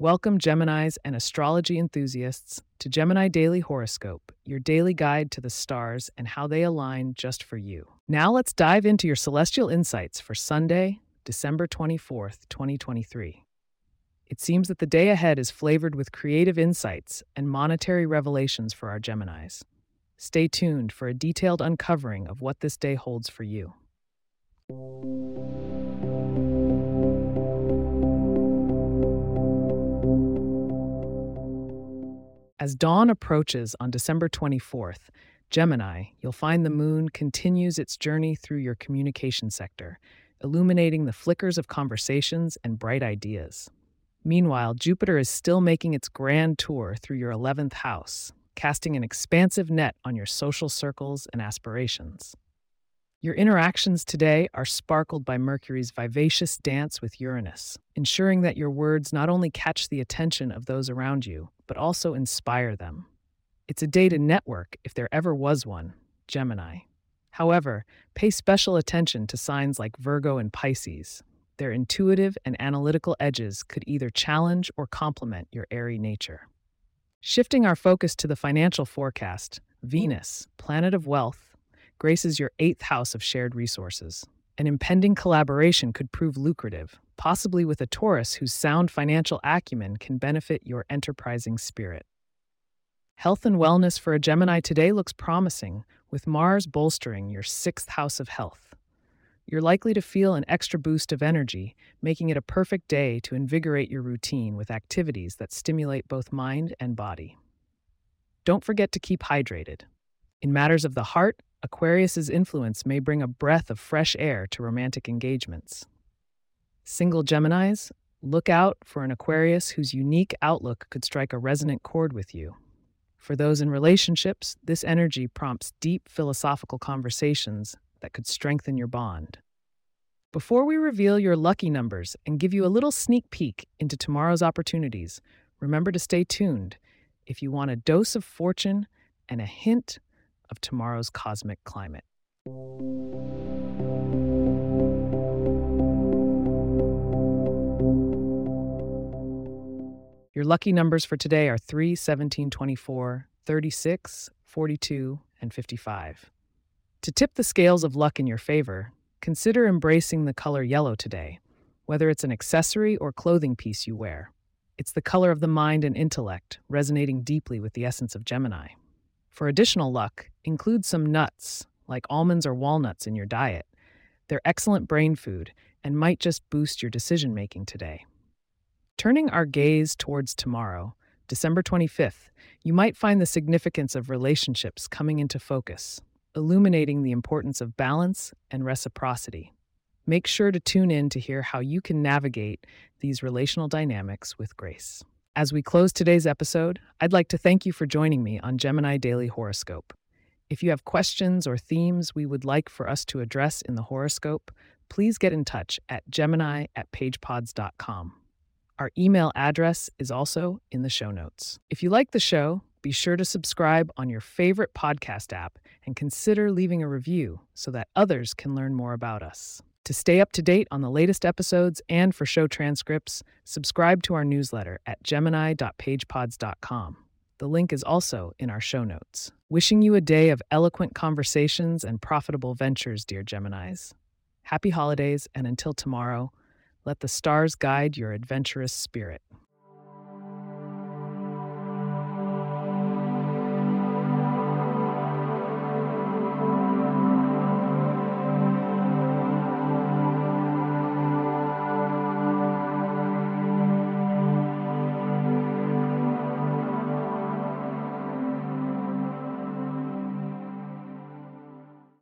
Welcome, Geminis and astrology enthusiasts, to Gemini Daily Horoscope, your daily guide to the stars and how they align just for you. Now let's dive into your celestial insights for Sunday, December 24th, 2023. It seems that the day ahead is flavored with creative insights and monetary revelations for our Geminis. Stay tuned for a detailed uncovering of what this day holds for you. As dawn approaches on December 24th, Gemini, you'll find the moon continues its journey through your communication sector, illuminating the flickers of conversations and bright ideas. Meanwhile, Jupiter is still making its grand tour through your 11th house, casting an expansive net on your social circles and aspirations. Your interactions today are sparkled by Mercury's vivacious dance with Uranus, ensuring that your words not only catch the attention of those around you, but also inspire them. It's a day to network if there ever was one, Gemini. However, pay special attention to signs like Virgo and Pisces. Their intuitive and analytical edges could either challenge or complement your airy nature. Shifting our focus to the financial forecast, Venus, planet of wealth, graces your eighth house of shared resources. An impending collaboration could prove lucrative, possibly with a Taurus whose sound financial acumen can benefit your enterprising spirit. Health and wellness for a Gemini today looks promising, with Mars bolstering your sixth house of health. You're likely to feel an extra boost of energy, making it a perfect day to invigorate your routine with activities that stimulate both mind and body. Don't forget to keep hydrated. In matters of the heart, Aquarius's influence may bring a breath of fresh air to romantic engagements. Single Geminis, look out for an Aquarius whose unique outlook could strike a resonant chord with you. For those in relationships, this energy prompts deep philosophical conversations that could strengthen your bond. Before we reveal your lucky numbers and give you a little sneak peek into tomorrow's opportunities, remember to stay tuned if you want a dose of fortune and a hint of tomorrow's cosmic climate. Your lucky numbers for today are 3, 17, 24, 36, 42, and 55. To tip the scales of luck in your favor, consider embracing the color yellow today, whether it's an accessory or clothing piece you wear. It's the color of the mind and intellect, resonating deeply with the essence of Gemini. For additional luck, include some nuts, like almonds or walnuts, in your diet. They're excellent brain food and might just boost your decision making today. Turning our gaze towards tomorrow, December 25th, you might find the significance of relationships coming into focus, illuminating the importance of balance and reciprocity. Make sure to tune in to hear how you can navigate these relational dynamics with grace. As we close today's episode, I'd like to thank you for joining me on Gemini Daily Horoscope. If you have questions or themes we would like for us to address in the horoscope, please get in touch at gemini at pagepods.com. Our email address is also in the show notes. If you like the show, be sure to subscribe on your favorite podcast app and consider leaving a review so that others can learn more about us. To stay up to date on the latest episodes and for show transcripts, subscribe to our newsletter at gemini.pagepods.com. The link is also in our show notes. Wishing you a day of eloquent conversations and profitable ventures, dear Geminis. Happy holidays, and until tomorrow, let the stars guide your adventurous spirit.